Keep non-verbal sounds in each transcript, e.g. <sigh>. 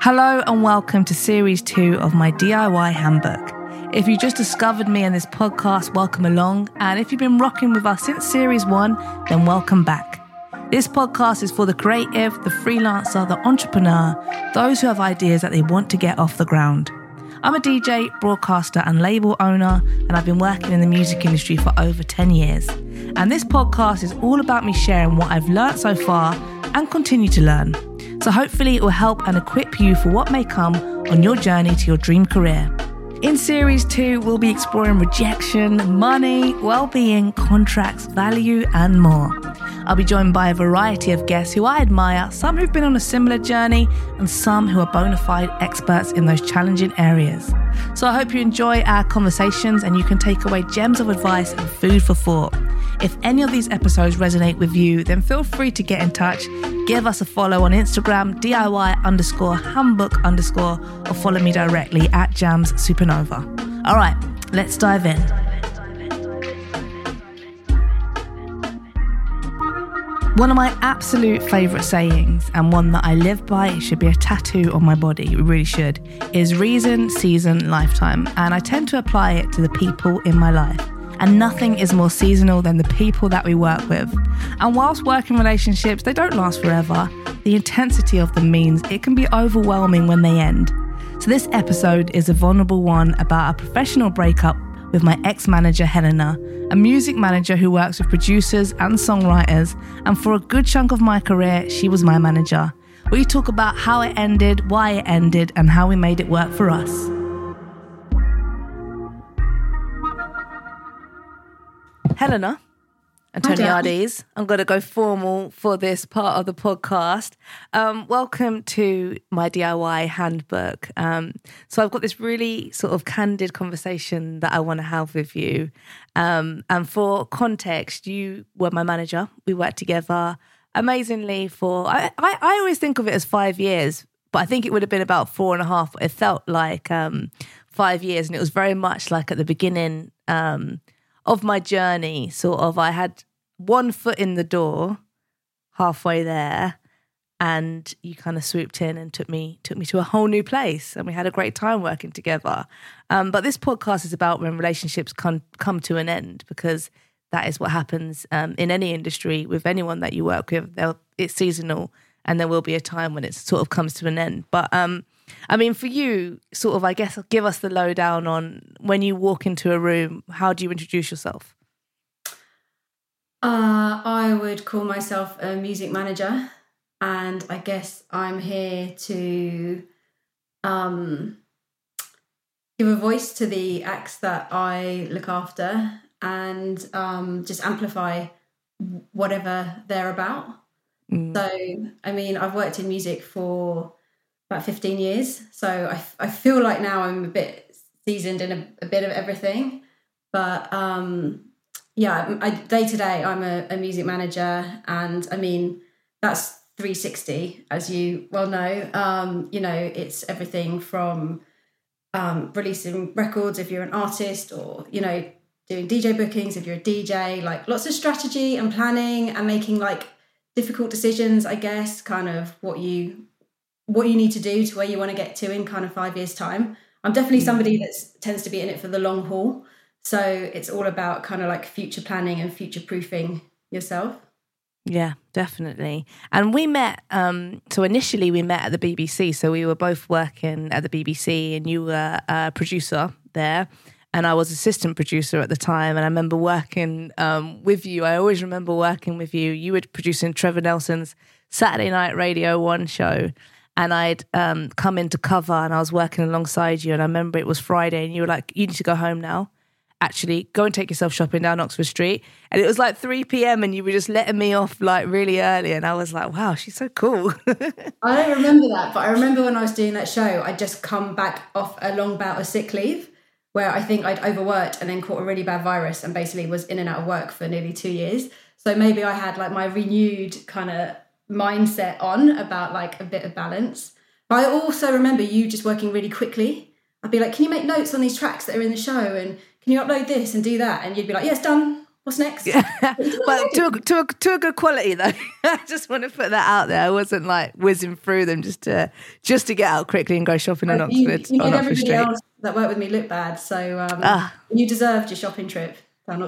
Hello and welcome to series two of my DIY handbook. If you just discovered me in this podcast, welcome along. And if you've been rocking with us since series one, then welcome back. This podcast is for the creative, the freelancer, the entrepreneur, those who have ideas that they want to get off the ground. I'm a DJ, broadcaster, and label owner, and I've been working in the music industry for over 10 years. And this podcast is all about me sharing what I've learned so far and continue to learn. So hopefully, it will help and equip you for what may come on your journey to your dream career. In series two, we'll be exploring rejection, money, well being, contracts, value, and more. I'll be joined by a variety of guests who I admire, some who've been on a similar journey, and some who are bona fide experts in those challenging areas. So I hope you enjoy our conversations and you can take away gems of advice and food for thought. If any of these episodes resonate with you, then feel free to get in touch. Give us a follow on Instagram, DIY underscore handbook underscore, or follow me directly at Jamz Supernova. All right, let's dive in. One of my absolute favourite sayings, and one that I live by, it should be a tattoo on my body, it really should, is reason, season, lifetime. And I tend to apply it to the people in my life and nothing is more seasonal than the people that we work with. And whilst working relationships, they don't last forever, the intensity of them means it can be overwhelming when they end. So, this episode is a vulnerable one about a professional breakup with my ex manager, Helena, a music manager who works with producers and songwriters. And for a good chunk of my career, she was my manager. We talk about how it ended, why it ended, and how we made it work for us. Helena Antoniades. I'm going to go formal for this part of the podcast. Um, welcome to my DIY handbook. Um, so, I've got this really sort of candid conversation that I want to have with you. Um, and for context, you were my manager. We worked together amazingly for, I, I, I always think of it as five years, but I think it would have been about four and a half. It felt like um, five years. And it was very much like at the beginning. Of my journey, sort of, I had one foot in the door, halfway there, and you kind of swooped in and took me took me to a whole new place, and we had a great time working together. Um, but this podcast is about when relationships come come to an end because that is what happens um, in any industry with anyone that you work with. They'll, it's seasonal, and there will be a time when it sort of comes to an end. But um, I mean, for you, sort of, I guess, give us the lowdown on when you walk into a room, how do you introduce yourself? Uh, I would call myself a music manager, and I guess I'm here to um, give a voice to the acts that I look after and um, just amplify whatever they're about. Mm. So, I mean, I've worked in music for about 15 years. So I, I feel like now I'm a bit seasoned in a, a bit of everything. But um, yeah, day to day, I'm a, a, music manager. And I mean, that's 360, as you well know. Um, you know, it's everything from um, releasing records if you're an artist or, you know, doing DJ bookings if you're a DJ, like lots of strategy and planning and making like difficult decisions, I guess, kind of what you what you need to do to where you want to get to in kind of five years time i'm definitely somebody that tends to be in it for the long haul so it's all about kind of like future planning and future proofing yourself yeah definitely and we met um so initially we met at the bbc so we were both working at the bbc and you were a producer there and I was assistant producer at the time. And I remember working um, with you. I always remember working with you. You were producing Trevor Nelson's Saturday Night Radio One show, and I'd um, come into cover and I was working alongside you. And I remember it was Friday and you were like, you need to go home now. Actually, go and take yourself shopping down Oxford Street. And it was like 3 p.m. and you were just letting me off like really early. And I was like, wow, she's so cool. <laughs> I don't remember that, but I remember when I was doing that show, I'd just come back off a long bout of sick leave where I think I'd overworked and then caught a really bad virus and basically was in and out of work for nearly two years. So maybe I had like my renewed kind of mindset on about like a bit of balance. But I also remember you just working really quickly. I'd be like, can you make notes on these tracks that are in the show? And can you upload this and do that? And you'd be like, yes, done. What's next? Yeah. <laughs> but to a, to, a, to a good quality though. <laughs> I just want to put that out there. I wasn't like whizzing through them just to just to get out quickly and go shopping in you, Oxford. You on made everybody else that worked with me look bad, so um, Ah. you deserved your shopping trip.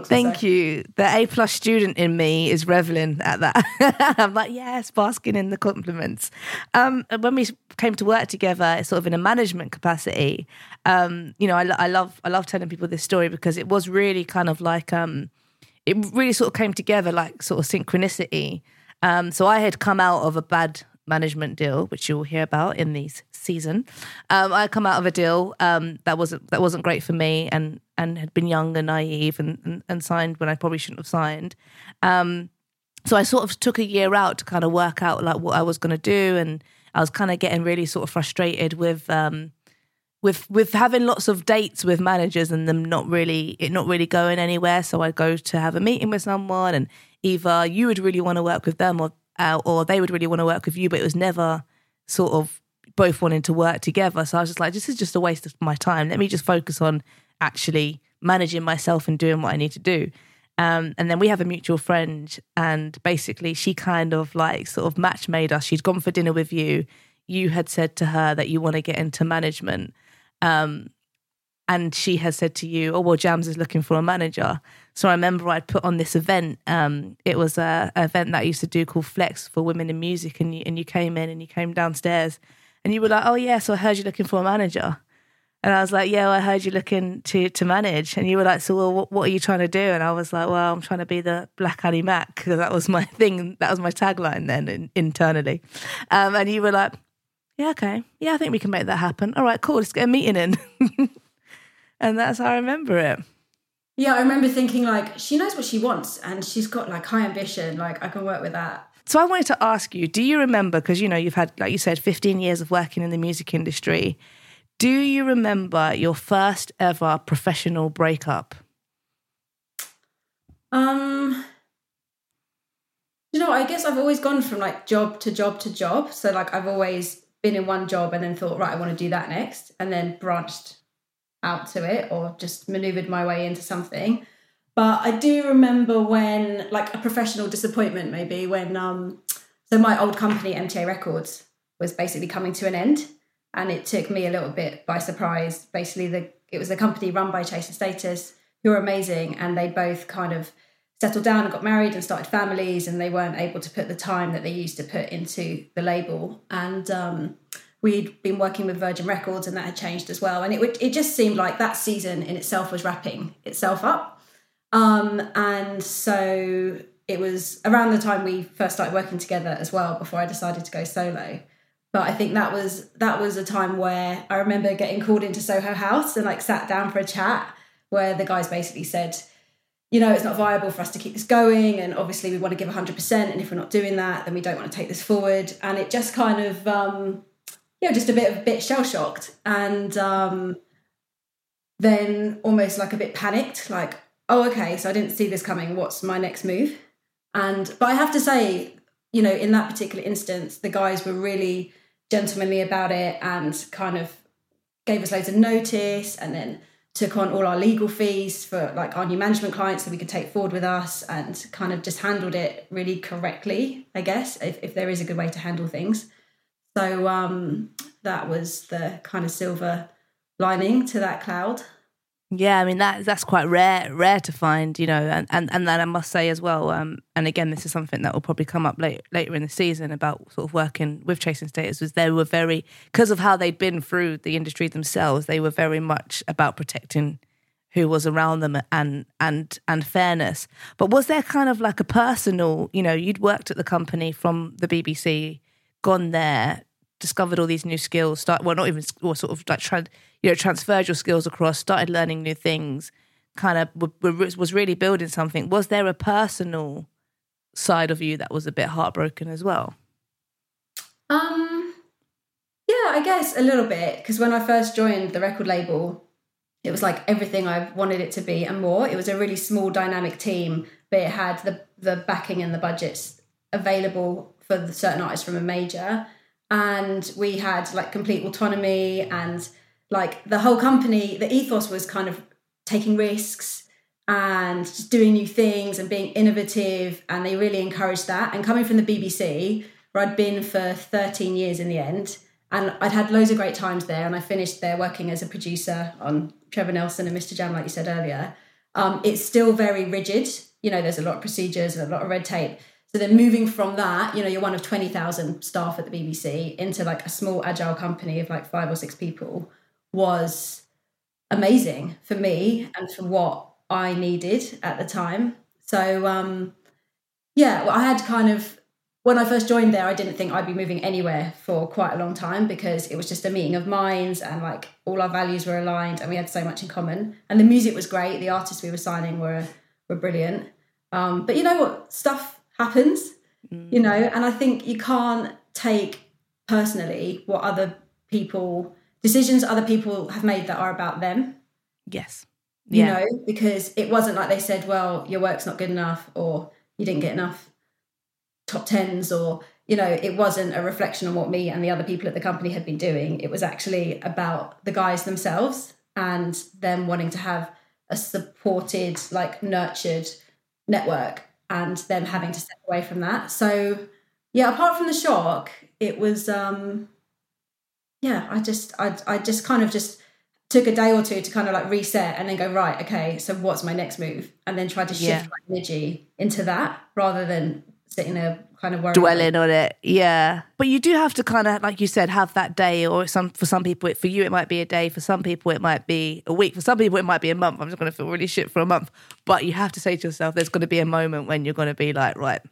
Thank you. The A plus student in me is reveling at that. <laughs> I'm like, yes, basking in the compliments. Um, when we came to work together, sort of in a management capacity, um, you know, I, I love I love telling people this story because it was really kind of like um, it really sort of came together like sort of synchronicity. Um, so I had come out of a bad management deal, which you'll hear about in this season. Um, I come out of a deal um, that wasn't that wasn't great for me, and and had been young and naive, and and, and signed when I probably shouldn't have signed. Um, so I sort of took a year out to kind of work out like what I was going to do, and I was kind of getting really sort of frustrated with. Um, with with having lots of dates with managers and them not really it not really going anywhere. So I go to have a meeting with someone, and either you would really want to work with them, or uh, or they would really want to work with you, but it was never sort of both wanting to work together. So I was just like, this is just a waste of my time. Let me just focus on actually managing myself and doing what I need to do. Um, and then we have a mutual friend, and basically she kind of like sort of match made us. She'd gone for dinner with you. You had said to her that you want to get into management. Um, and she has said to you, "Oh well, Jamz is looking for a manager." So I remember I'd put on this event. Um, it was a, a event that I used to do called Flex for women in music, and you and you came in and you came downstairs, and you were like, "Oh yeah, so I heard you're looking for a manager," and I was like, "Yeah, well, I heard you're looking to to manage," and you were like, "So well, what, what are you trying to do?" And I was like, "Well, I'm trying to be the Black Annie Mac because that was my <laughs> thing. That was my tagline then in, internally," um, and you were like. Yeah, okay. Yeah, I think we can make that happen. All right, cool. Let's get a meeting in. <laughs> and that's how I remember it. Yeah, I remember thinking like she knows what she wants and she's got like high ambition. Like I can work with that. So I wanted to ask you, do you remember, because you know, you've had, like you said, 15 years of working in the music industry. Do you remember your first ever professional breakup? Um, you know, I guess I've always gone from like job to job to job. So like I've always been in one job and then thought, right, I want to do that next, and then branched out to it or just maneuvered my way into something. But I do remember when like a professional disappointment maybe when um so my old company MTA Records was basically coming to an end and it took me a little bit by surprise. Basically the it was a company run by Chase and Status who were amazing and they both kind of settled down and got married and started families and they weren't able to put the time that they used to put into the label and um, we'd been working with Virgin Records and that had changed as well and it would it just seemed like that season in itself was wrapping itself up um, and so it was around the time we first started working together as well before I decided to go solo but I think that was that was a time where I remember getting called into Soho House and like sat down for a chat where the guys basically said you know, it's not viable for us to keep this going. And obviously, we want to give 100%. And if we're not doing that, then we don't want to take this forward. And it just kind of, um, yeah, just a bit a bit shell shocked. And um, then almost like a bit panicked, like, oh, okay, so I didn't see this coming. What's my next move? And, but I have to say, you know, in that particular instance, the guys were really gentlemanly about it and kind of gave us loads of notice and then took on all our legal fees for like our new management clients that we could take forward with us and kind of just handled it really correctly i guess if, if there is a good way to handle things so um that was the kind of silver lining to that cloud Yeah, I mean that that's quite rare rare to find, you know, and and, and then I must say as well, um, and again this is something that will probably come up later later in the season about sort of working with Chase and Status was they were very because of how they'd been through the industry themselves, they were very much about protecting who was around them and and and fairness. But was there kind of like a personal, you know, you'd worked at the company from the BBC, gone there, discovered all these new skills, start well not even or sort of like tried you know transferred your skills across, started learning new things, kind of w- w- was really building something. Was there a personal side of you that was a bit heartbroken as well? um yeah i guess a little bit because when i first joined the record label it was like everything i wanted it to be and more it was a really small dynamic team but it had the the backing and the budgets available for certain artists from a major and we had like complete autonomy and like the whole company the ethos was kind of taking risks and just doing new things and being innovative. And they really encouraged that. And coming from the BBC, where I'd been for 13 years in the end, and I'd had loads of great times there. And I finished there working as a producer on Trevor Nelson and Mr. Jam, like you said earlier. Um, it's still very rigid. You know, there's a lot of procedures and a lot of red tape. So then moving from that, you know, you're one of 20,000 staff at the BBC into like a small agile company of like five or six people was amazing for me and for what I needed at the time. So um yeah, well, I had kind of when I first joined there, I didn't think I'd be moving anywhere for quite a long time because it was just a meeting of minds and like all our values were aligned and we had so much in common. And the music was great. The artists we were signing were were brilliant. Um, but you know what? Stuff happens, mm. you know, and I think you can't take personally what other people decisions other people have made that are about them. Yes. Yeah. You know, because it wasn't like they said, well, your work's not good enough or you didn't get enough top tens or you know it wasn't a reflection on what me and the other people at the company had been doing it was actually about the guys themselves and them wanting to have a supported like nurtured network and them having to step away from that. So yeah, apart from the shock, it was um yeah, I just I I just kind of just took a day or two to kind of like reset and then go right okay so what's my next move and then try to shift yeah. my energy into that rather than sitting there kind of dwelling on it. Yeah, but you do have to kind of, like you said, have that day, or some for some people, for you it might be a day, for some people it might be a week, for some people it might be a month. I'm just going to feel really shit for a month, but you have to say to yourself, there's going to be a moment when you're going to be like, right.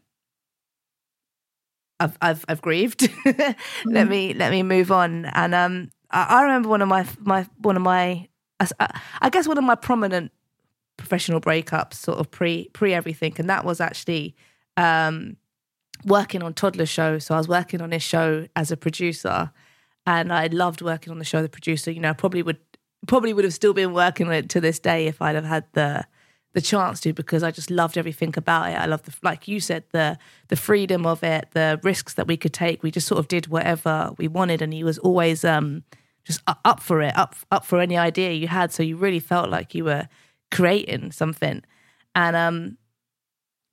I've I've I've grieved. <laughs> mm-hmm. Let me let me move on. And um, I, I remember one of my my one of my I, I guess one of my prominent professional breakups, sort of pre pre everything, and that was actually um working on Toddla show. So I was working on his show as a producer, and I loved working on the show. The producer, you know, probably would probably would have still been working on it to this day if I'd have had the the chance to because I just loved everything about it. I loved the like you said the the freedom of it, the risks that we could take. We just sort of did whatever we wanted, and he was always um just up for it, up up for any idea you had. So you really felt like you were creating something, and um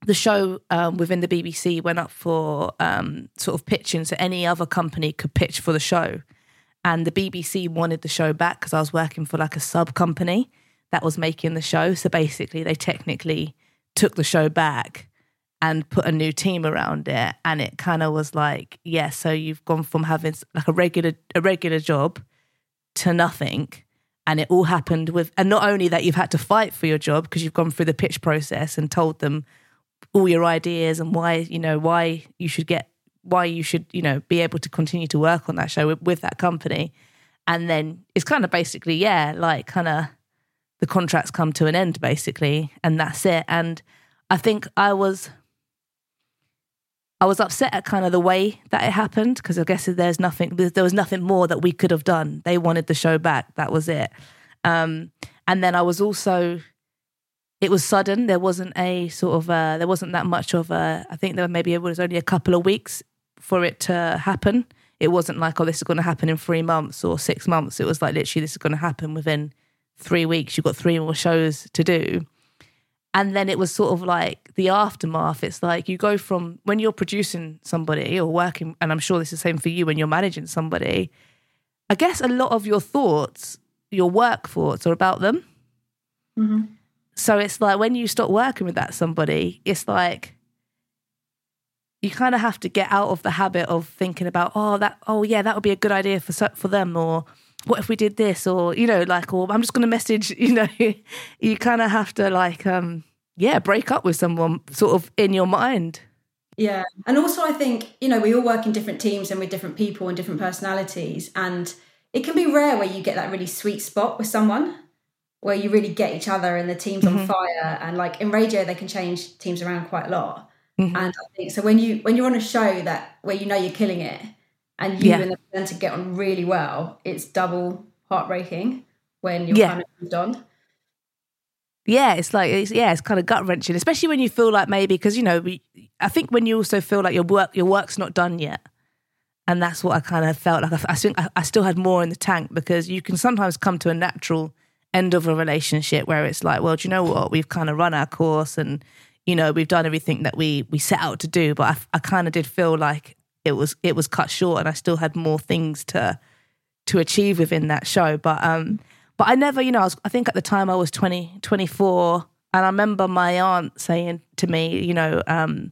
the show um, within the BBC went up for um, sort of pitching, so any other company could pitch for the show. And the BBC wanted the show back because I was working for like a sub company that was making the show. So basically, they technically took the show back and put a new team around it. And it kind of was like, yeah, so you've gone from having like a regular a regular job to nothing. And it all happened with, and not only that, you've had to fight for your job because you've gone through the pitch process and told them all your ideas and why you know why you should get why you should you know be able to continue to work on that show with, with that company. And then it's kind of basically yeah like kind of the contracts come to an end basically and that's it. And i think i was i was upset at kind of the way that it happened because i guess there's nothing there was nothing more that we could have done. They wanted the show back. That was it. Um, and then i was also it was sudden. There wasn't a sort of uh, there wasn't that much of a. I think there maybe it was only a couple of weeks for it to happen. It wasn't like oh this is going to happen in three months or six months. It was like literally this is going to happen within three weeks. You've got three more shows to do. And then it was sort of like the aftermath. It's like you go from when you're producing somebody or working, and I'm sure this is the same for you when you're managing somebody. I guess a lot of your thoughts, your work thoughts, are about them. Mm-hmm. So it's like when you stop working with that somebody, it's like you kind of have to get out of the habit of thinking about oh that oh yeah that would be a good idea for for them or what if we did this or you know like or I'm just going to message <laughs> you know you kind of have to like um yeah break up with someone sort of in your mind. Yeah. And also I think, you know, we all work in different teams and with different people and different personalities and it can be rare where you get that really sweet spot with someone where you really get each other and the team's mm-hmm. on fire and like in radio they can change teams around quite a lot mm-hmm. and i think so when you when you're on a show that where you know you're killing it and you yeah. and the presenter get on really well it's double heartbreaking when you're yeah. kind of moved on yeah, it's like it's yeah, it's kind of gut wrenching, especially when you feel like maybe because you know we, I think when you also feel like your work your work's not done yet, and that's what I kind of felt like. I, I think I, I still had more in the tank because you can sometimes come to a natural end of a relationship where it's like, well, do you know what? We've kind of run our course and, you know, we've done everything that we we set out to do. But I, I kind of did feel like it was it was cut short and I still had more things to to achieve within that show. But um but I never, you know, I, was, I think at the time I was 20, 24 and I remember my aunt saying to me, you know, um,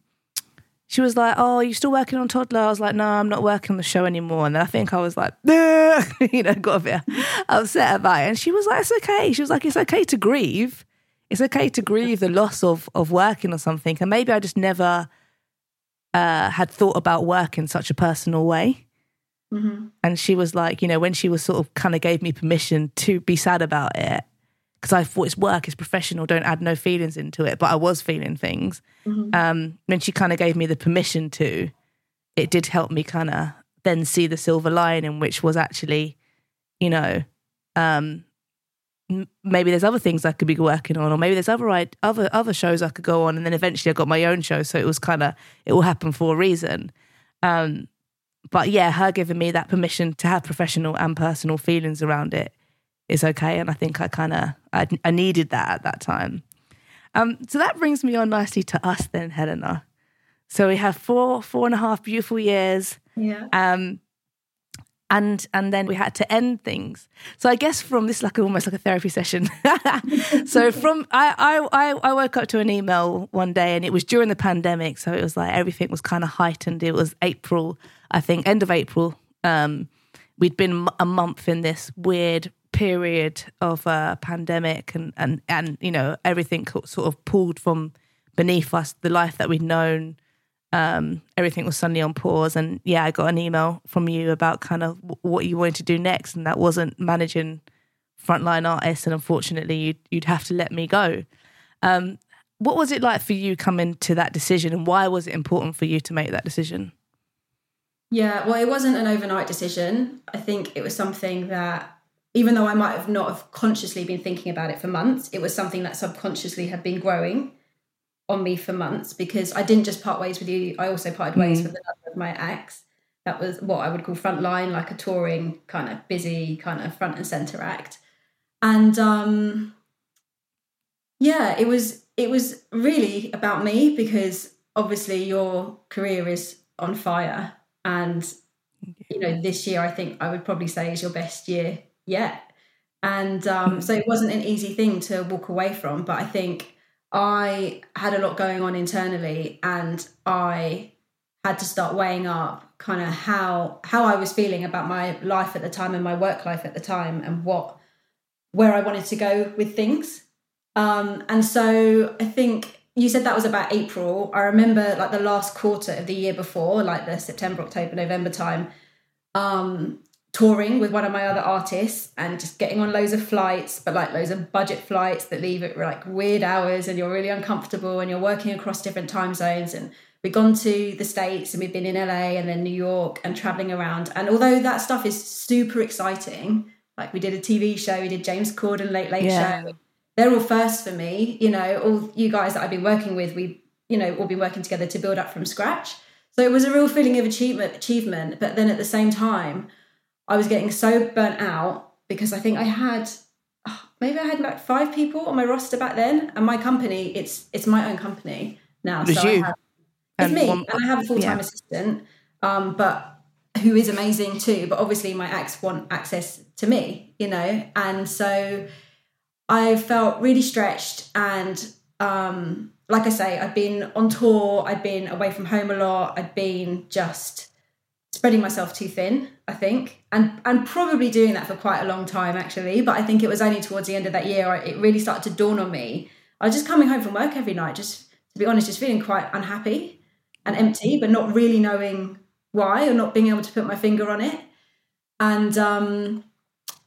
she was like, "Oh, are you still working on Toddla?" I was like, "No, I'm not working on the show anymore." And then I think I was like, <laughs> you know, got a bit upset about it. And she was like, "It's okay." She was like, "It's okay to grieve. It's okay to grieve the loss of of working or something." And maybe I just never uh, had thought about work in such a personal way. Mm-hmm. And she was like, you know, when she was sort of kind of gave me permission to be sad about it, because I thought it's work, it's professional, don't add no feelings into it. But I was feeling things. Mm-hmm. Um, when she kind of gave me the permission to, it did help me kind of then see the silver lining, which was actually, you know, um, maybe there's other things I could be working on, or maybe there's other other other shows I could go on, and then eventually I got my own show. So it was kind of it will happen for a reason. Um, but yeah, her giving me that permission to have professional and personal feelings around it is okay. And I think I kind of I, I, needed that at that time. Um, so that brings me on nicely to us then, Helena. So we have four four and a half beautiful years. Yeah. Um, and and then we had to end things. So I guess from this like almost like a therapy session. <laughs> so from I, I I woke up to an email one day and it was during the pandemic, so it was like everything was kind of heightened. It was April, I think, end of April. Um, we'd been a month in this weird period of a pandemic and, and, and, you know, everything sort of pulled from beneath us, the life that we'd known. Um, everything was suddenly on pause. And yeah, I got an email from you about kind of what you wanted to do next. And that wasn't managing frontline artists. And unfortunately, you'd, you'd have to let me go. Um, what was it like for you coming to that decision and why was it important for you to make that decision? Yeah, well, it wasn't an overnight decision. I think it was something that even though I might have not have consciously been thinking about it for months, it was something that subconsciously had been growing on me for months because I didn't just part ways with you. I also parted ways mm. with another of my ex. That was what I would call frontline, like a touring kind of busy, kind of front and center act. And um, yeah, it was it was really about me because obviously your career is on fire, and you know this year I think I would probably say is your best year yet. And um, so it wasn't an easy thing to walk away from. But I think I had a lot going on internally and I had to start weighing up kind of how how I was feeling about my life at the time and my work life at the time and what where I wanted to go with things. Um, and so I think you said that was about April. I remember like the last quarter of the year before, like the September, October, November time. Um, touring with one of my other artists and just getting on loads of flights, but like loads of budget flights that leave at like weird hours and you're really uncomfortable and you're working across different time zones. And we've gone to the States and we've been in LA and then New York and traveling around. And although that stuff is super exciting, like we did a TV show, we did James Corden Late Late yeah. Show. They're all first for me, you know, all you guys that I've been working with, we, you know, all been working together to build up from scratch. So it was a real feeling of achievement, achievement. But then at the same time, I was getting so burnt out because I think I had oh, maybe I had like five people on my roster back then, and my company it's it's my own company now. It's so you. Have, it's and me, one, and I have a full time yeah. assistant, um, but who is amazing too. But obviously, my ex want access to me, you know, and so I felt really stretched and. Um, like I say, I'd been on tour, I'd been away from home a lot, I'd been just spreading myself too thin, I think, and and probably doing that for quite a long time actually. But I think it was only towards the end of that year it really started to dawn on me. I was just coming home from work every night, just to be honest, just feeling quite unhappy and empty, but not really knowing why or not being able to put my finger on it. And um,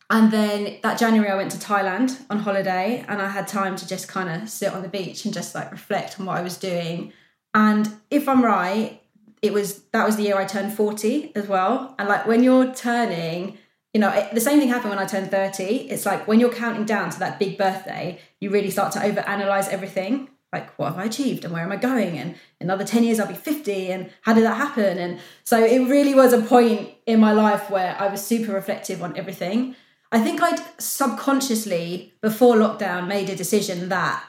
and then that January I went to Thailand on holiday, and I had time to just kind of sit on the beach and just like reflect on what I was doing. And if I'm right, it was that was the year I turned 40 as well. And like when you're turning, you know, it, the same thing happened when I turned 30. It's like when you're counting down to that big birthday, you really start to overanalyze everything. Like, what have I achieved and where am I going? And another 10 years, I'll be 50. And how did that happen? And so it really was a point in my life where I was super reflective on everything. I think I'd subconsciously before lockdown made a decision that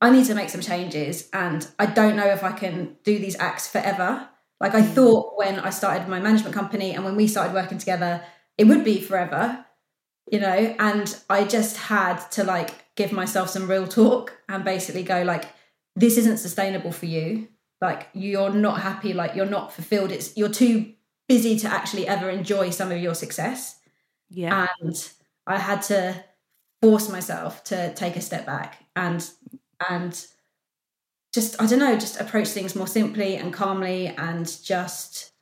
I need to make some changes and I don't know if I can do these acts forever. Like I thought when I started my management company and when we started working together, it would be forever, you know, and I just had to like give myself some real talk and basically go like this isn't sustainable for you. Like you're not happy, like you're not fulfilled. It's you're too busy to actually ever enjoy some of your success. Yeah. And I had to force myself to take a step back and and just I don't know, just approach things more simply and calmly and just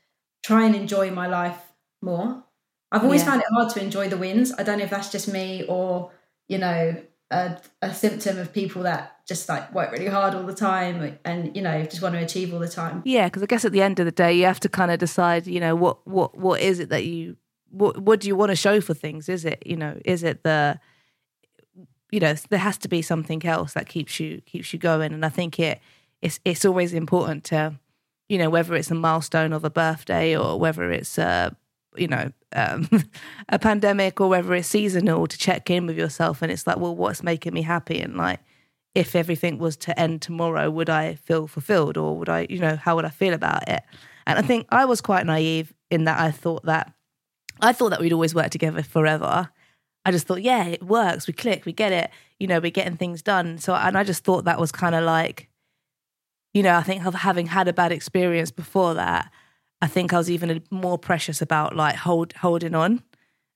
try and enjoy my life more. I've always yeah. found it hard to enjoy the wins. I don't know if that's just me or, you know, a, a symptom of people that just like work really hard all the time and you know just want to achieve all the time yeah because i guess at the end of the day you have to kind of decide you know what what what is it that you what what do you want to show for things is it you know is it the you know there has to be something else that keeps you keeps you going. And i think it it's it's always important to you know whether it's a milestone of a birthday or whether it's a you know um, <laughs> a pandemic or whether it's seasonal to check in with yourself. And it's like well what's making me happy? And like if everything was to end tomorrow would i feel fulfilled or would i you know how would i feel about it? And i think i was quite naive in that i thought that i thought that we'd always work together forever i just thought yeah it works we click we get it you know we're getting things done so and i just thought that was kind of like you know i think of having had a bad experience before that I think I was even more precious about like hold holding on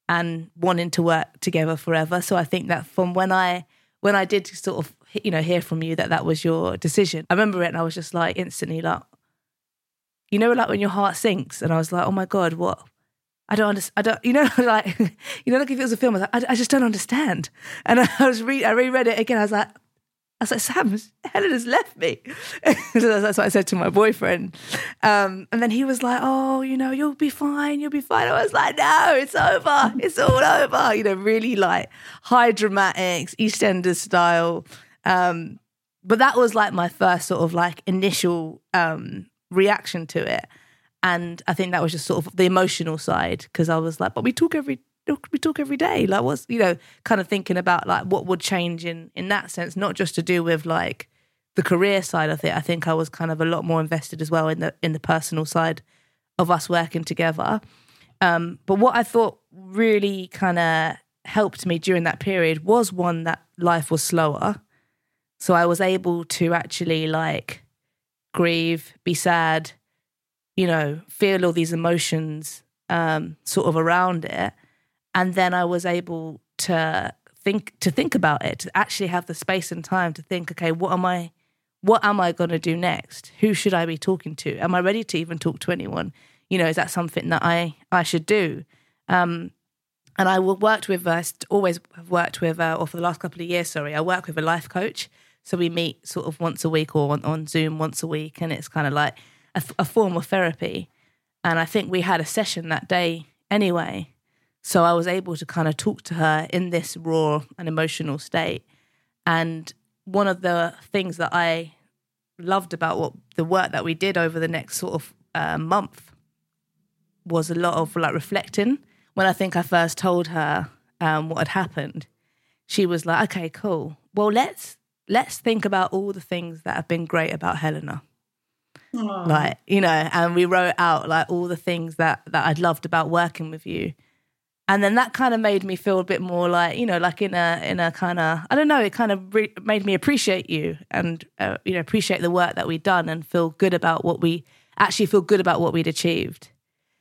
and wanting to work together forever. So I think that from when I when I did sort of you know hear from you that that was your decision, I remember it and I was just like instantly like, you know, like when your heart sinks, and I was like, oh my god, what? I don't understand. I don't, you know, <laughs> like, you know, like if it was a film, I, was like, I, I just don't understand. And I was re, I reread it again. I was like, I was like, Sam, Helen has left me. <laughs> so that's what I said to my boyfriend. Um, and then he was like, oh, you know, you'll be fine. You'll be fine. I was like, no, it's over. It's all over. You know, really like high dramatics, EastEnders style. Um, but that was like my first sort of like initial um, reaction to it. And I think that was just sort of the emotional side because I was like, but we talk every we talk every day. Like, what's you know, kind of thinking about like what would change in in that sense, not just to do with like the career side of it. I think I was kind of a lot more invested as well in the in the personal side of us working together. Um, but what I thought really kind of helped me during that period was one that life was slower. So I was able to actually like grieve, be sad, you know, feel all these emotions um, sort of around it and then I was able to think to think about it, to actually have the space and time to think, okay, what am I what am I going to do next? Who should I be talking to? Am I ready to even talk to anyone? You know, is that something that I I should do? Um, and I worked with, uh, always have worked with, uh, or for the last couple of years, sorry, I work with a life coach. So we meet sort of once a week or on, on Zoom once a week, and it's kind of like a, a form of therapy. And I think we had a session that day anyway, so I was able to kind of talk to her in this raw and emotional state. And one of the things that I loved about what the work that we did over the next sort of uh, month was a lot of like reflecting. When I think I first told her um, what had happened, she was like, "Okay, cool. Well, let's let's think about all the things that have been great about Helena." Aww. Like you know, and we wrote out like all the things that that I'd loved about working with you and then that kind of made me feel a bit more like you know like in a in a kind of i don't know it kind of re- made me appreciate you and uh, you know appreciate the work that we'd done and feel good about what we actually feel good about what we'd achieved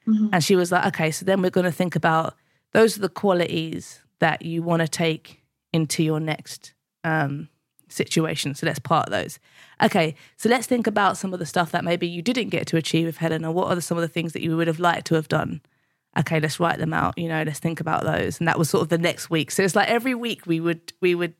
mm-hmm. and she was like okay so then we're going to think about those are the qualities that you want to take into your next um, situation so let's part those okay so let's think about some of the stuff that maybe you didn't get to achieve with helena what are some of the things that you would have liked to have done okay, let's write them out, you know, let's think about those. And that was sort of the next week. So it's like every week we would we would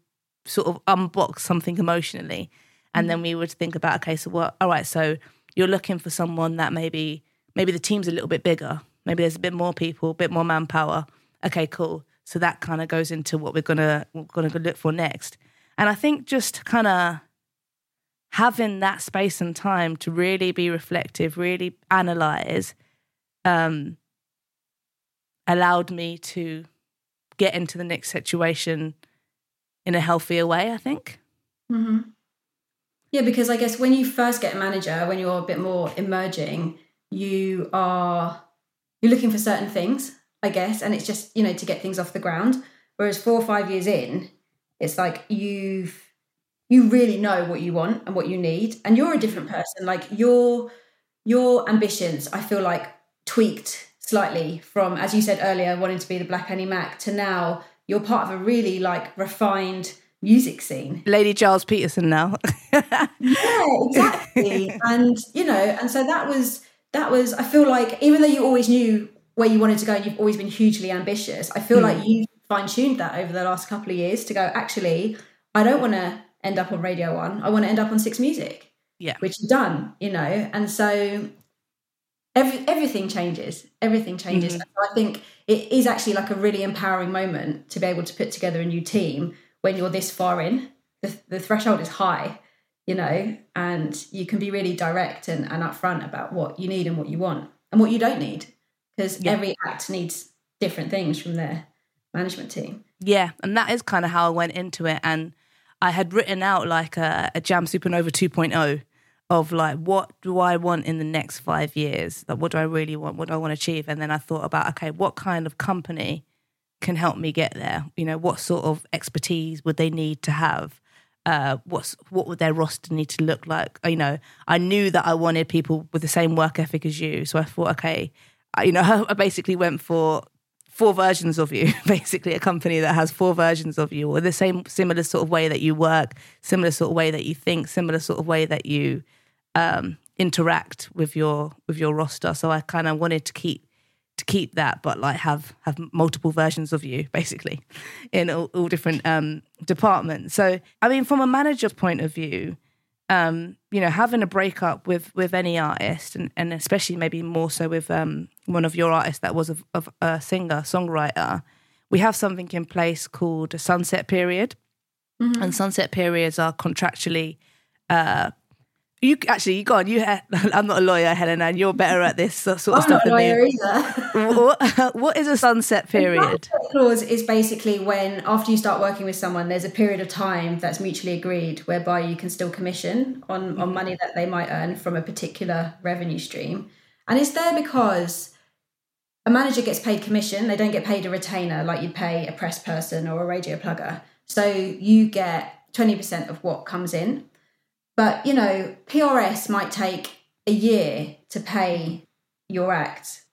sort of unbox something emotionally. And then we would think about, okay, so what all right, so you're looking for someone that maybe maybe the team's a little bit bigger. Maybe there's a bit more people, a bit more manpower. Okay, cool. So that kind of goes into what we're gonna we're gonna look for next. And I think just kind of having that space and time to really be reflective, really analyze, um, allowed me to get into the next situation in a healthier way. I think. Mm-hmm. Yeah, because I guess when you first get a manager, when you're a bit more emerging, you are you're looking for certain things, I guess, and it's just you know to get things off the ground. Whereas four or five years in, it's like you've you really know what you want and what you need, and you're a different person. Like your your ambitions, I feel like tweaked slightly from, as you said earlier, wanting to be the Black Annie Mac to now you're part of a really like refined music scene. Lady Gilles Peterson now. <laughs> yeah, exactly. and you know, and so that was that was I feel like even though you always knew where you wanted to go and you've always been hugely ambitious, I feel mm. like you fine tuned that over the last couple of years to go, actually, I don't want to end up on Radio One. I want to end up on Six Music. Yeah. Which you've done, you know. And so every everything changes. Everything changes. Mm-hmm. So I think it is actually like a really empowering moment to be able to put together a new team when you're this far in. The, the threshold is high, you know, and you can be really direct and, and upfront about what you need and what you want and what you don't need. Because yeah. every act needs different things from their management team. Yeah, and that is kind of how I went into it. And I had written out like a, a Jam Supernova 2.0 of like what do I want in the next five years? Like what do I really want? What do I want to achieve? And then I thought about okay, what kind of company can help me get there? You know, what sort of expertise would they need to have? Uh, what's what would their roster need to look like? You know, I knew that I wanted people with the same work ethic as you, so I thought, okay, you know, <laughs> I basically went for four versions of you, <laughs> basically a company that has four versions of you, or the same similar sort of way that you work, similar sort of way that you think, similar sort of way that you um, interact with your with your roster. So I kind of wanted to keep to keep that, but like have have multiple versions of you, <laughs> basically, in all, all different um, departments. So I mean, from a manager's point of view, um, you know, having a breakup with with any artist, and, and especially maybe more so with um, one of your artists that was a, a singer songwriter, we have something in place called a sunset period, mm-hmm. and sunset periods are contractually uh, you actually, you go on. You, <laughs> I'm not a lawyer, Helena, and you're better at this sort of I'm stuff. I'm not a lawyer me. either. what, <laughs> what is a sunset period? sunset clause is basically when, after you start working with someone, there's a period of time that's mutually agreed, whereby you can still commission on mm-hmm. on money that they might earn from a particular revenue stream, and it's there because a manager gets paid commission; they don't get paid a retainer like you'd pay a press person or a radio plugger. So you get twenty percent of what comes in but, you know, PRS might take a year to pay your act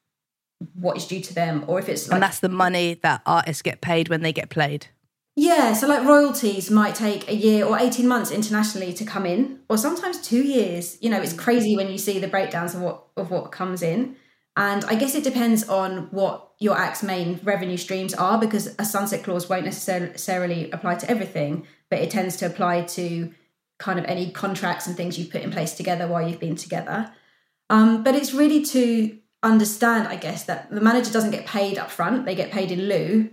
what is due to them, or if it's like. And that's the money that artists get paid when they get played. Yeah, so like royalties might take a year or 18 months internationally to come in, or sometimes two years. You know, it's mm. crazy when you see the breakdowns of what of what comes in. And I guess it depends on what your act's main revenue streams are, because a sunset clause won't necessarily apply to everything, but it tends to apply to kind of any contracts and things you've put in place together while you've been together. Um, but it's really to understand, I guess, that the manager doesn't get paid up front, they get paid in lieu.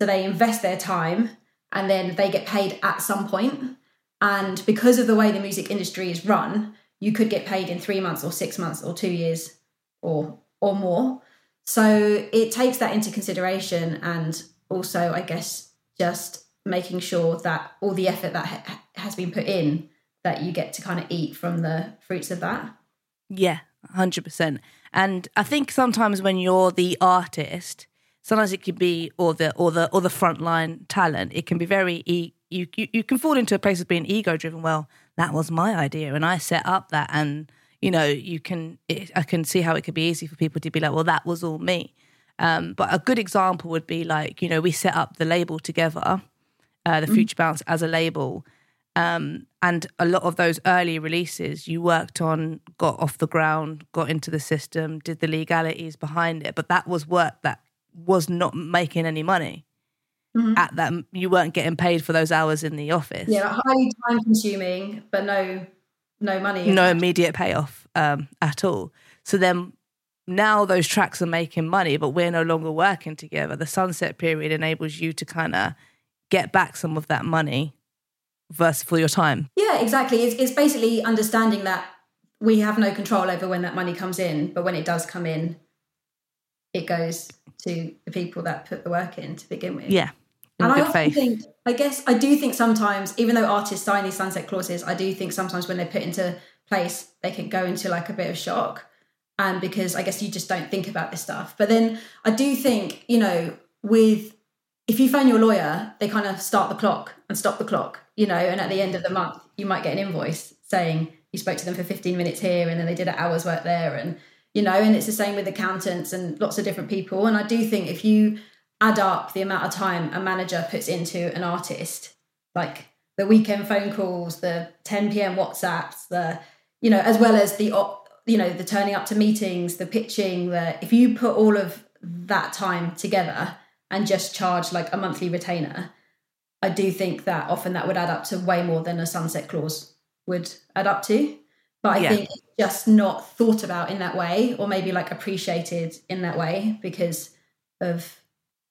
So they invest their time and then they get paid at some point. And because of the way the music industry is run, you could get paid in three months or six months or two years or or more. So it takes that into consideration and also, I guess, just making sure that all the effort that ha- has been put in that you get to kind of eat from the fruits of that. Yeah 100% and i think sometimes when you're the artist sometimes it can be or the or the or the frontline talent it can be very e- you, you you can fall into a place of being ego driven well that was my idea and i set up that and you know you can it, i can see how it could be easy for people to be like well that was all me um, but a good example would be like you know we set up the label together uh, the mm-hmm. Future Bounce as a label. Um, and a lot of those early releases you worked on, got off the ground, got into the system, did the legalities behind it. But that was work that was not making any money. Mm-hmm. At that, you weren't getting paid for those hours in the office. Yeah, highly time consuming, but no, no money. No immediate payoff um, at all. So then now those tracks are making money, but we're no longer working together. The sunset period enables you to kind of get back some of that money versus for your time. Yeah, exactly. It's, it's basically understanding that we have no control over when that money comes in, but when it does come in, it goes to the people that put the work in to begin with. Yeah. And I often faith. think, I guess, I do think sometimes, even though artists sign these sunset clauses, I do think sometimes when they're put into place, they can go into like a bit of shock. And because I guess you just don't think about this stuff. But then I do think, you know, with if you phone your lawyer, they kind of start the clock and stop the clock, you know, and at the end of the month, you might get an invoice saying you spoke to them for 15 minutes here and then they did an hour's work there. And, you know, and it's the same with accountants and lots of different people. And I do think if you add up the amount of time a manager puts into an artist, like the weekend phone calls, the 10 p.m. WhatsApps, the, you know, as well as the, you know, the turning up to meetings, the pitching, the, if you put all of that time together and just charge like a monthly retainer, I do think that often that would add up to way more than a sunset clause would add up to. But I yeah. think it's just not thought about in that way, or maybe like appreciated in that way because of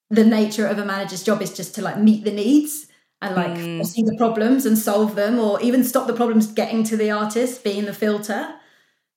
the nature of a manager's job is just to like meet the needs and like mm. see the problems and solve them, or even stop the problems getting to the artist, being the filter.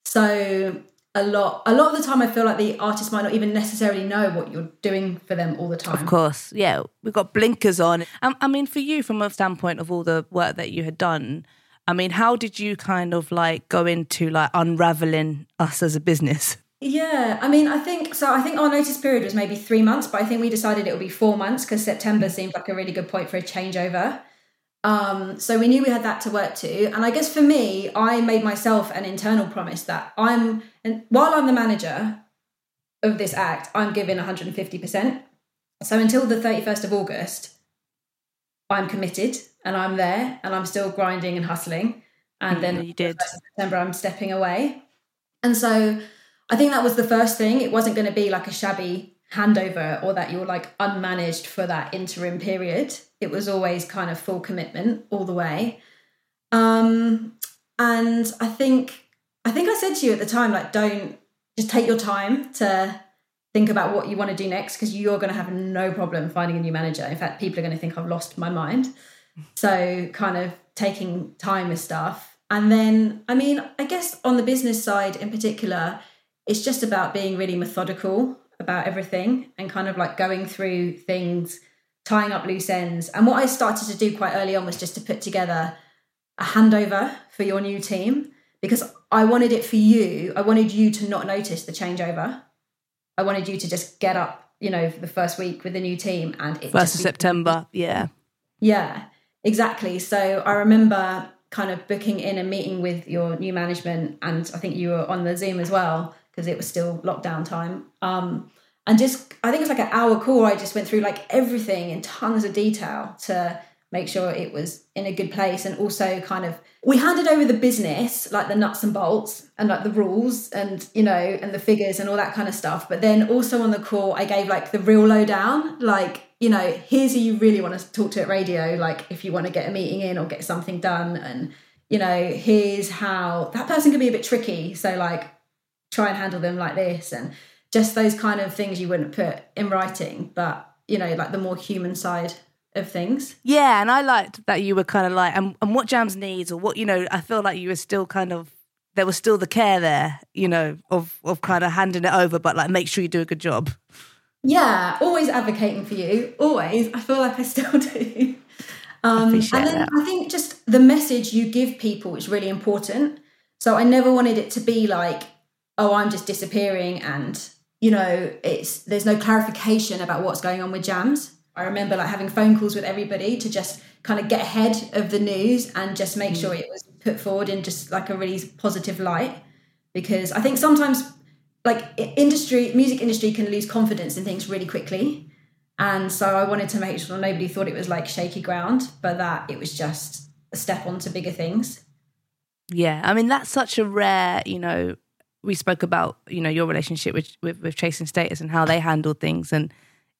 So a lot a lot of the time i feel like the artist might not even necessarily know what you're doing for them all the time of course yeah we've got blinkers on um, i mean for you from a standpoint of all the work that you had done I mean, how did you kind of like go into like unraveling us as a business? Yeah, I mean, I think so. I think our notice period was maybe three months, but I think we decided it would be four months because September seemed like a really good point for a changeover. Um, so we knew we had that to work to, and I guess for me, I made myself an internal promise that I'm, and while I'm the manager of this act, I'm giving 150 percent. So until the 31st of August, I'm committed and I'm there and I'm still grinding and hustling. And mm, then you did. September, I'm stepping away. And so I think that was the first thing. It wasn't going to be like a shabby handover or that you're like unmanaged for that interim period. It was always kind of full commitment all the way. Um, and I think I think I said to you at the time, like, don't just take your time to think about what you want to do next because you're going to have no problem finding a new manager. In fact, people are going to think I've lost my mind. So, kind of taking time with stuff. And then, I mean, I guess on the business side in particular, it's just about being really methodical about everything and kind of like going through things, tying up loose ends. And what I started to do quite early on was just to put together a handover for your new team because I wanted it for you. I wanted you to not notice the changeover. I wanted you to just get up, you know, the first week with the new team and it first of September. Yeah. Yeah. Exactly. So I remember kind of booking in a meeting with your new management, and I think you were on the Zoom as well because it was still lockdown time. Um, and just, I think it's like an hour call. I just went through like everything in tons of detail to make sure it was in a good place and also kind of we handed over the business like the nuts and bolts and like the rules and you know and the figures and all that kind of stuff but then also on the call i gave like the real lowdown like you know, here's who you really want to talk to at radio, like if you want to get a meeting in or get something done. And, you know, here's how that person can be a bit tricky. So, like, try and handle them like this. And just those kind of things you wouldn't put in writing, but, you know, like the more human side of things. Yeah. And I liked that you were kind of like, and, and what Jamz needs, or what, you know, I feel like you were still kind of there was still the care there, you know, of of kind of handing it over, but like make sure you do a good job. Yeah, always advocating for you. Always. I feel like I still <laughs> do. Um, and then that. I think just the message you give people is really important. So I never wanted it to be like, oh, I'm just disappearing and, you know, it's there's no clarification about what's going on with Jamz. I remember like having phone calls with everybody to just kind of get ahead of the news and just make mm. sure it was put forward in just like a really positive light. Because I think sometimes like industry music industry can lose confidence in things really quickly and so i wanted to make sure nobody thought it was like shaky ground but that it was just a step on to bigger things yeah i mean that's such a rare you know we spoke about you know your relationship with with, with Chase and Status and how they handle things. And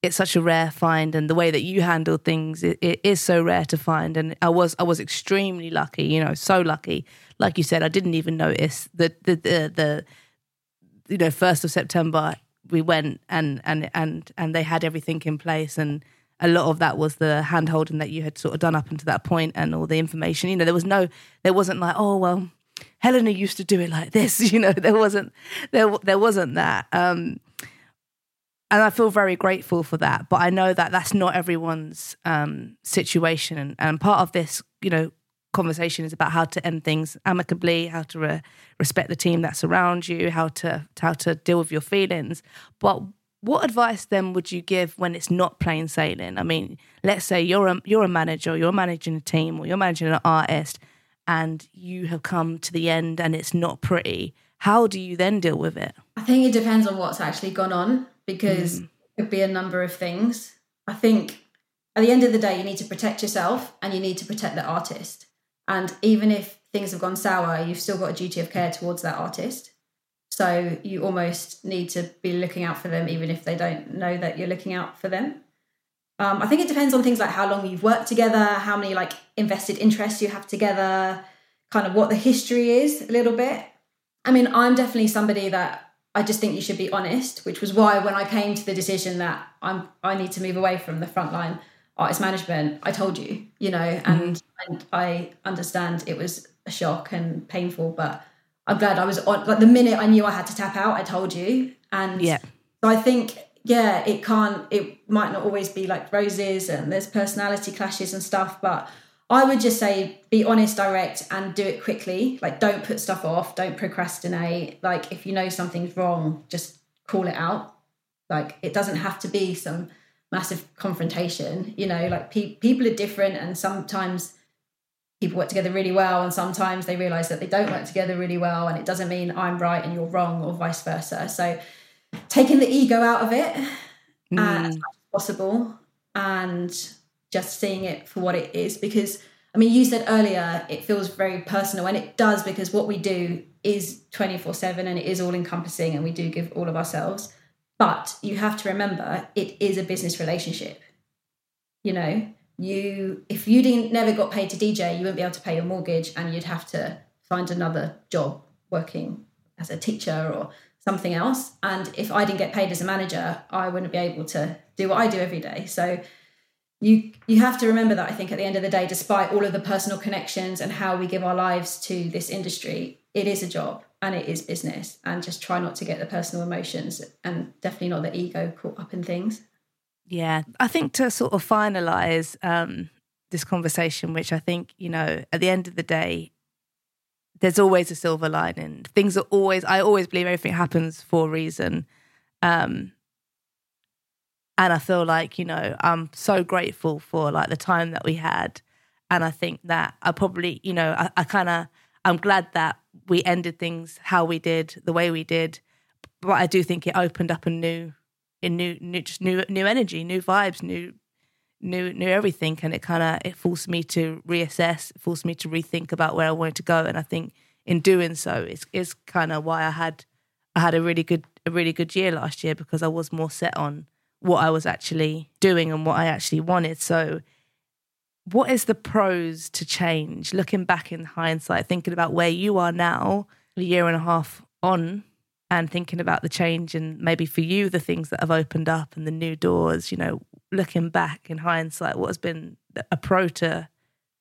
it's such a rare find and the way that you handle things it, it is so rare to find. And i was i was extremely lucky you know so lucky. Like you said i didn't even notice the the the, the you know, first of September, we went and and and and they had everything in place. And a lot of that was the hand holding that you had sort of done up until that point and all the information. You know there was no there wasn't like oh well helena used to do it like this <laughs> you know there wasn't there there wasn't that um and I feel very grateful for that. But I know that that's not everyone's um, situation, and, and part of this, you know, conversation is about how to end things amicably, how to re- respect the team that's around you, how to how to deal with your feelings. But what advice then would you give when it's not plain sailing? I mean, let's say you're a you're a manager, you're managing a team, or you're managing an artist, and you have come to the end and it's not pretty. How do you then deal with it? I think it depends on what's actually gone on because mm. it could be a number of things. I think at the end of the day, you need to protect yourself and you need to protect the artist. And even if things have gone sour, you've still got a duty of care towards that artist. So you almost need to be looking out for them, even if they don't know that you're looking out for them. Um, I think it depends on things like how long you've worked together, how many like invested interests you have together, kind of what the history is a little bit. I mean, I'm definitely somebody that I just think you should be honest, which was why when I came to the decision that I'm I need to move away from the frontline artist management, I told you, you know, and, mm-hmm. and I understand it was a shock and painful, but I'm glad I was on like the minute I knew I had to tap out, I told you. And yeah. so I think yeah, it can't it might not always be like roses and there's personality clashes and stuff, but I would just say be honest, direct, and do it quickly. Like, don't put stuff off, don't procrastinate. Like, if you know something's wrong, just call it out. Like, it doesn't have to be some massive confrontation. You know, like pe- people are different, and sometimes people work together really well, and sometimes they realize that they don't work together really well, and it doesn't mean I'm right and you're wrong, or vice versa. So, taking the ego out of it mm. as much as possible and just seeing it for what it is because I mean, you said earlier it feels very personal, and it does because what we do is 24 7 and it is all encompassing, and we do give all of ourselves. But you have to remember it is a business relationship. You know, you if you didn't never got paid to DJ, you wouldn't be able to pay your mortgage, and you'd have to find another job working as a teacher or something else. And if I didn't get paid as a manager, I wouldn't be able to do what I do every day. So you you have to remember that I think at the end of the day, despite all of the personal connections and how we give our lives to this industry, it is a job and it is business. And just try not to get the personal emotions and definitely not the ego caught up in things. Yeah, I think to sort of finalize um, this conversation, which I think you know, at the end of the day, there's always a silver lining. Things are always. I always believe everything happens for a reason. Um, and I feel like you know I'm so grateful for like the time that we had, and I think that I probably you know I, I kind of I'm glad that we ended things how we did the way we did, but I do think it opened up a new, in new, new just new new energy, new vibes, new new new everything, and it kind of it forced me to reassess, it forced me to rethink about where I wanted to go, and I think in doing so, it's it's kind of why I had I had a really good a really good year last year because I was more set on what I was actually doing and what I actually wanted. So, what is the pros to change? Looking back in hindsight, thinking about where you are now, a year and a half on, and thinking about the change and maybe for you, the things that have opened up and the new doors, you know, looking back in hindsight, what has been a pro to,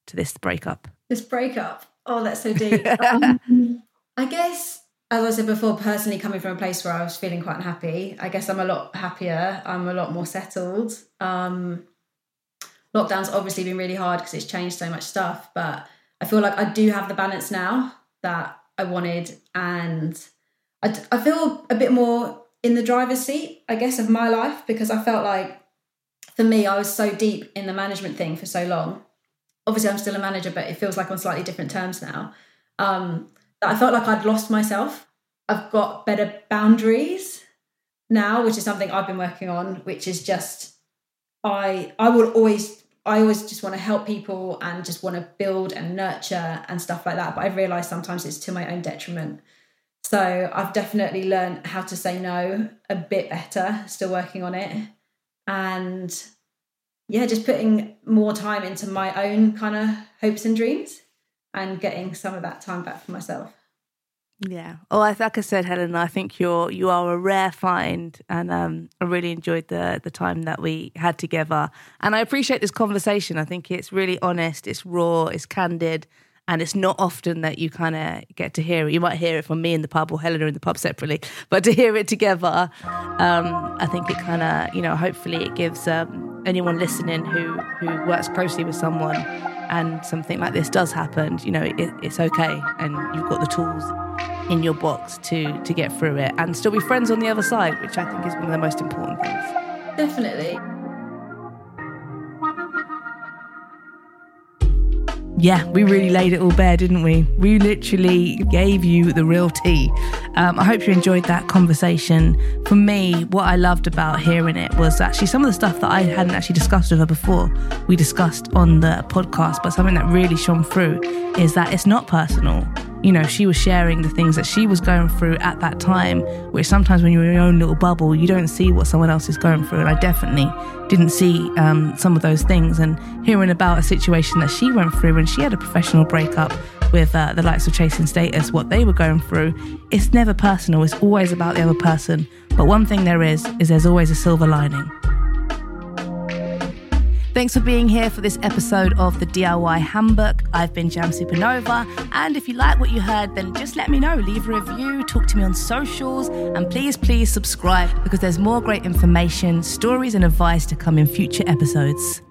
to this breakup? This breakup? Oh, that's so deep. <laughs> um, I guess as I said before, personally coming from a place where I was feeling quite unhappy, I guess I'm a lot happier. I'm a lot more settled. Um, lockdown's obviously been really hard because it's changed so much stuff, but I feel like I do have the balance now that I wanted, and I, I feel a bit more in the driver's seat, I guess, of my life because I felt like for me, I was so deep in the management thing for so long. Obviously, I'm still a manager, but it feels like on slightly different terms now. Um, I felt like I'd lost myself. I've got better boundaries now, which is something I've been working on, which is just I I will always I always just want to help people and just want to build and nurture and stuff like that. But I've realized sometimes it's to my own detriment. So I've definitely learned how to say no a bit better, still working on it. And yeah, just putting more time into my own kind of hopes and dreams and getting some of that time back for myself. Yeah. Oh, like I said, Helen, I think you're you are a rare find, and um, I really enjoyed the the time that we had together. And I appreciate this conversation. I think it's really honest, it's raw, it's candid, and it's not often that you kind of get to hear it. You might hear it from me in the pub or Helena in the pub separately, but to hear it together, um, I think it kind of, you know, hopefully it gives um, anyone listening who who works closely with someone and something like this does happen, you know, it, it's okay, and you've got the tools in your box to to get through it and still be friends on the other side, which I think is one of the most important things. Definitely. Yeah, we really laid it all bare, didn't we? We literally gave you the real tea. Um, I hope you enjoyed that conversation. For me, what I loved about hearing it was actually some of the stuff that I hadn't actually discussed with her before. We discussed on the podcast, but something that really shone through is that it's not personal you know, she was sharing the things that she was going through at that time, which sometimes when you're in your own little bubble, you don't see what someone else is going through. And I definitely didn't see um, some of those things. And hearing about a situation that she went through when she had a professional breakup with uh, the likes of Chase and Status, what they were going through, it's never personal. It's always about the other person. But one thing there is, is there's always a silver lining. Thanks for being here for this episode of the DIY Handbook. I've been Jamz Supernova, and if you like what you heard, then just let me know. Leave a review, talk to me on socials, and please, please subscribe because there's more great information, stories, and advice to come in future episodes.